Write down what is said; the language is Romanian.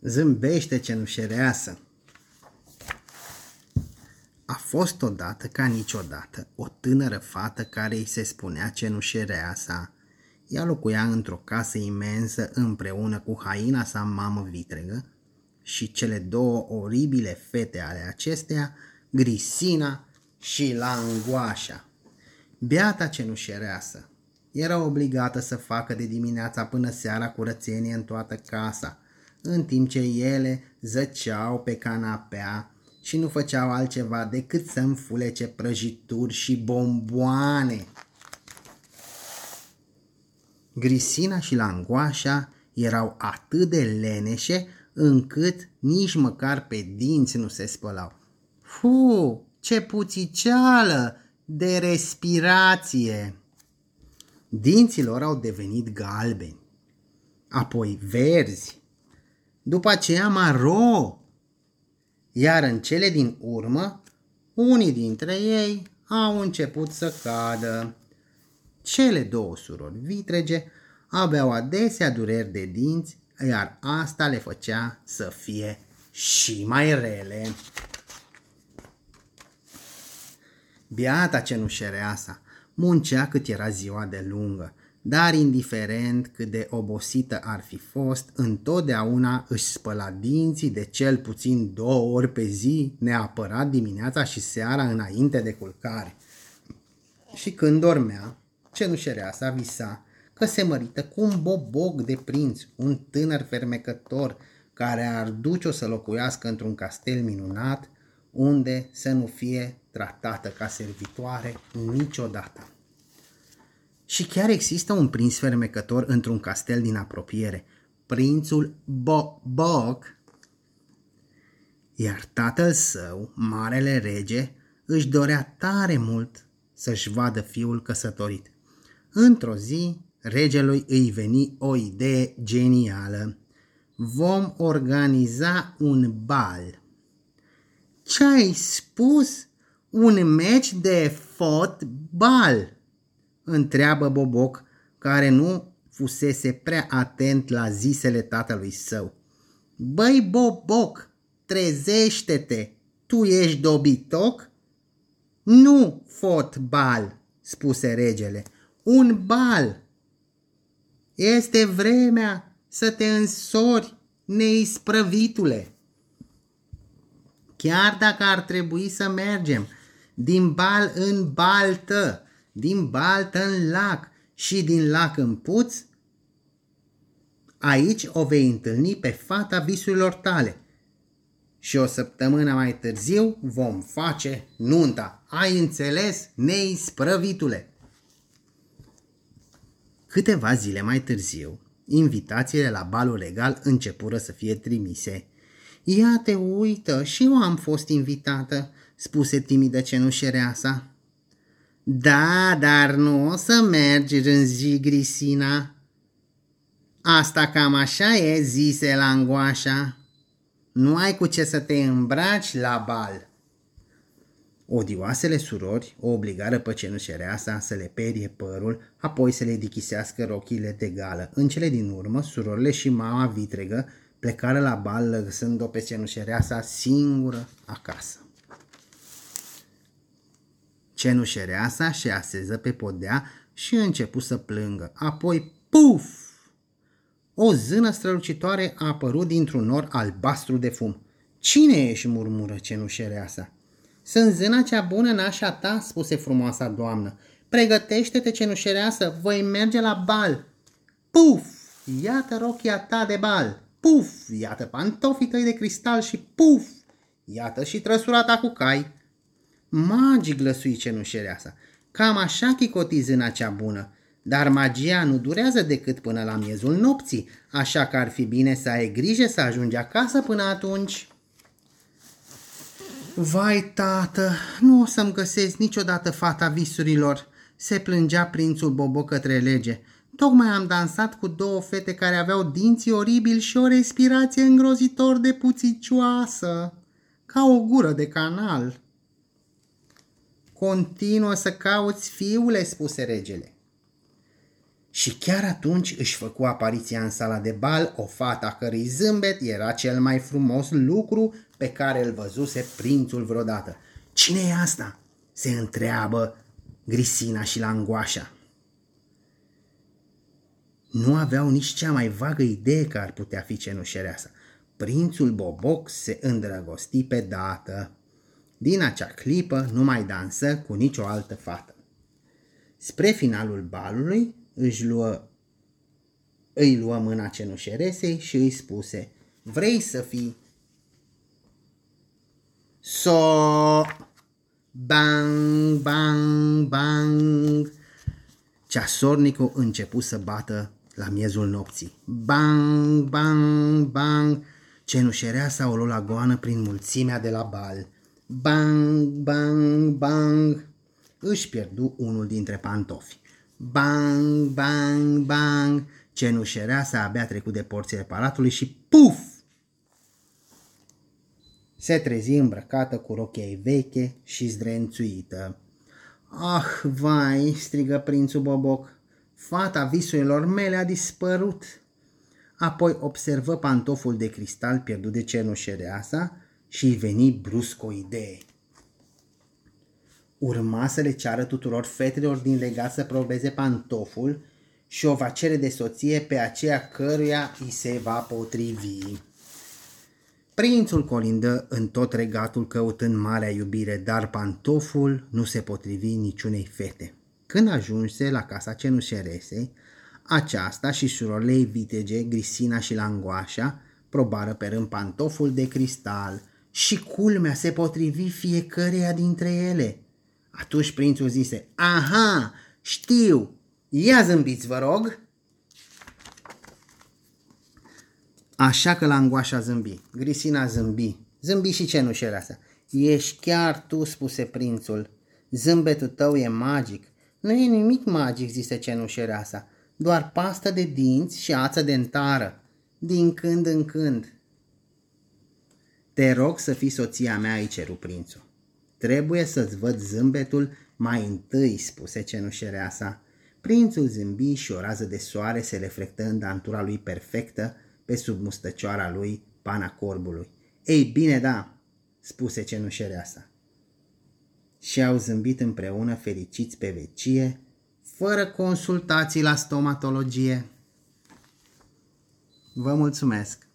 Zâmbește cenușereasă. A fost odată ca niciodată o tânără fată care îi se spunea cenușereasa. Ea locuia într-o casă imensă împreună cu haina sa mamă vitregă și cele două oribile fete ale acesteia, Grisina și Langoașa. Beata cenușereasă era obligată să facă de dimineața până seara curățenie în toată casa – în timp ce ele zăceau pe canapea și nu făceau altceva decât să înfulece prăjituri și bomboane. Grisina și Langoașa erau atât de leneșe încât nici măcar pe dinți nu se spălau. Fu, ce puțiceală de respirație! Dinții lor au devenit galbeni, apoi verzi, după aceea maro. Iar în cele din urmă, unii dintre ei au început să cadă. Cele două surori vitrege aveau adesea dureri de dinți, iar asta le făcea să fie și mai rele. Biata cenușereasa muncea cât era ziua de lungă dar indiferent cât de obosită ar fi fost, întotdeauna își spăla dinții de cel puțin două ori pe zi, neapărat dimineața și seara înainte de culcare. Și când dormea, cenușerea sa visa că se mărită cu un boboc de prinț, un tânăr fermecător care ar duce-o să locuiască într-un castel minunat, unde să nu fie tratată ca servitoare niciodată. Și chiar există un prinț fermecător într-un castel din apropiere, prințul Bo- Bog, iar tatăl său, marele rege, își dorea tare mult să-și vadă fiul căsătorit. Într-o zi, regelui îi veni o idee genială. Vom organiza un bal. Ce ai spus? Un meci de fotbal! Întreabă Boboc, care nu fusese prea atent la zisele tatălui său. Băi, Boboc, trezește-te, tu ești dobitoc? Nu fotbal, spuse regele, un bal. Este vremea să te însori, neisprăvitule. Chiar dacă ar trebui să mergem din bal în baltă, din baltă în lac și din lac în puț, aici o vei întâlni pe fata visurilor tale. Și o săptămână mai târziu vom face nunta. Ai înțeles, neisprăvitule? Câteva zile mai târziu, invitațiile la balul regal începură să fie trimise. Ia te uită, și eu am fost invitată, spuse timidă cenușereasa. Da, dar nu o să mergi, rânzi Grisina. Asta cam așa e, zise Langoașa. Nu ai cu ce să te îmbraci la bal. Odioasele surori o obligară pe cenușereasa să le perie părul, apoi să le dichisească rochile de gală. În cele din urmă, surorile și mama vitregă plecară la bal lăsând-o pe cenușereasa singură acasă. Cenușereasa se așeză pe podea și începu să plângă. Apoi, puf! O zână strălucitoare a apărut dintr-un nor albastru de fum. Cine ești?" murmură cenușereasa. Sunt zâna cea bună nașa ta," spuse frumoasa doamnă. Pregătește-te, cenușereasă, voi merge la bal." Puf! Iată rochia ta de bal. Puf! Iată pantofii tăi de cristal și puf! Iată și trăsura ta cu cai. Magi glăsui cenușereasa. Cam așa chicotiz în acea bună. Dar magia nu durează decât până la miezul nopții, așa că ar fi bine să ai grijă să ajungi acasă până atunci. Vai, tată, nu o să-mi găsesc niciodată fata visurilor, se plângea prințul Bobo către lege. Tocmai am dansat cu două fete care aveau dinții oribili și o respirație îngrozitor de puțicioasă, ca o gură de canal. Continuă să cauți fiule, spuse regele. Și chiar atunci își făcu apariția în sala de bal o fată a cărui zâmbet era cel mai frumos lucru pe care îl văzuse prințul vreodată. Cine e asta?" se întreabă Grisina și Langoașa. Nu aveau nici cea mai vagă idee că ar putea fi cenușereasa. Prințul Boboc se îndrăgosti pe dată. Din acea clipă nu mai dansă cu nicio altă fată. Spre finalul balului își luă, îi luă mâna cenușeresei și îi spuse Vrei să fii? So, bang, bang, bang. Ceasornicul început să bată la miezul nopții. Bang, bang, bang. Cenușereasa o la goană prin mulțimea de la bal. Bang, bang, bang. Își pierdu unul dintre pantofi. Bang, bang, bang. Cenușereasa abia trecut de porțile palatului și puf! Se trezi îmbrăcată cu rochia veche și zdrențuită. Ah, vai, strigă prințul Boboc, fata visurilor mele a dispărut. Apoi observă pantoful de cristal pierdut de cenușereasa și îi veni brusc o idee. Urma să le ceară tuturor fetelor din legat să probeze pantoful și o va cere de soție pe aceea căruia îi se va potrivi. Prințul colindă în tot regatul căutând marea iubire, dar pantoful nu se potrivi niciunei fete. Când ajunse la casa cenușeresei, aceasta și surorile vitege, Grisina și Langoașa, probară pe rând pantoful de cristal și culmea se potrivi fiecăreia dintre ele. Atunci prințul zise, aha, știu, ia zâmbiți vă rog. Așa că Langoașa zâmbi, Grisina zâmbi, zâmbi și cenușele astea. Ești chiar tu, spuse prințul. Zâmbetul tău e magic. Nu e nimic magic, zise cenușereasa, doar pastă de dinți și ață dentară, din când în când. Te rog să fii soția mea, îi ceru prințul. Trebuie să-ți văd zâmbetul mai întâi, spuse cenușereasa. Prințul zâmbi și o rază de soare se reflectă în dantura lui perfectă pe sub mustăcioara lui pana corbului. Ei bine, da, spuse cenușereasa. Și au zâmbit împreună fericiți pe vecie, fără consultații la stomatologie. Vă mulțumesc!